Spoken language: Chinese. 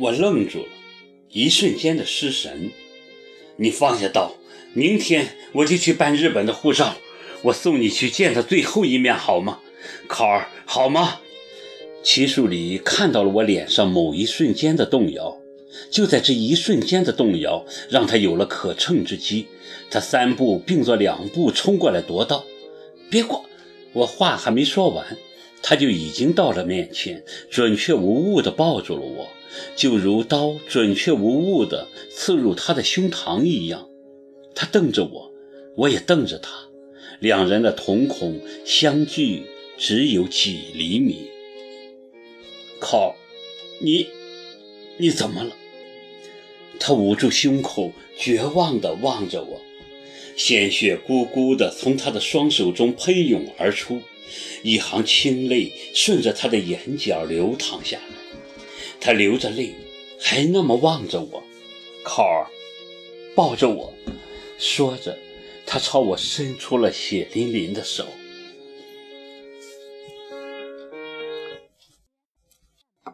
我愣住了，一瞬间的失神。你放下刀，明天我就去办日本的护照，我送你去见他最后一面，好吗？考儿，好吗？齐树礼看到了我脸上某一瞬间的动摇，就在这一瞬间的动摇，让他有了可乘之机。他三步并作两步冲过来夺刀，别过！我话还没说完，他就已经到了面前，准确无误地抱住了我，就如刀准确无误地刺入他的胸膛一样。他瞪着我，我也瞪着他，两人的瞳孔相距只有几厘米。靠，你，你怎么了？他捂住胸口，绝望地望着我，鲜血咕咕地从他的双手中喷涌而出，一行清泪顺着他的眼角流淌下来。他流着泪，还那么望着我。靠儿，抱着我，说着，他朝我伸出了血淋淋的手。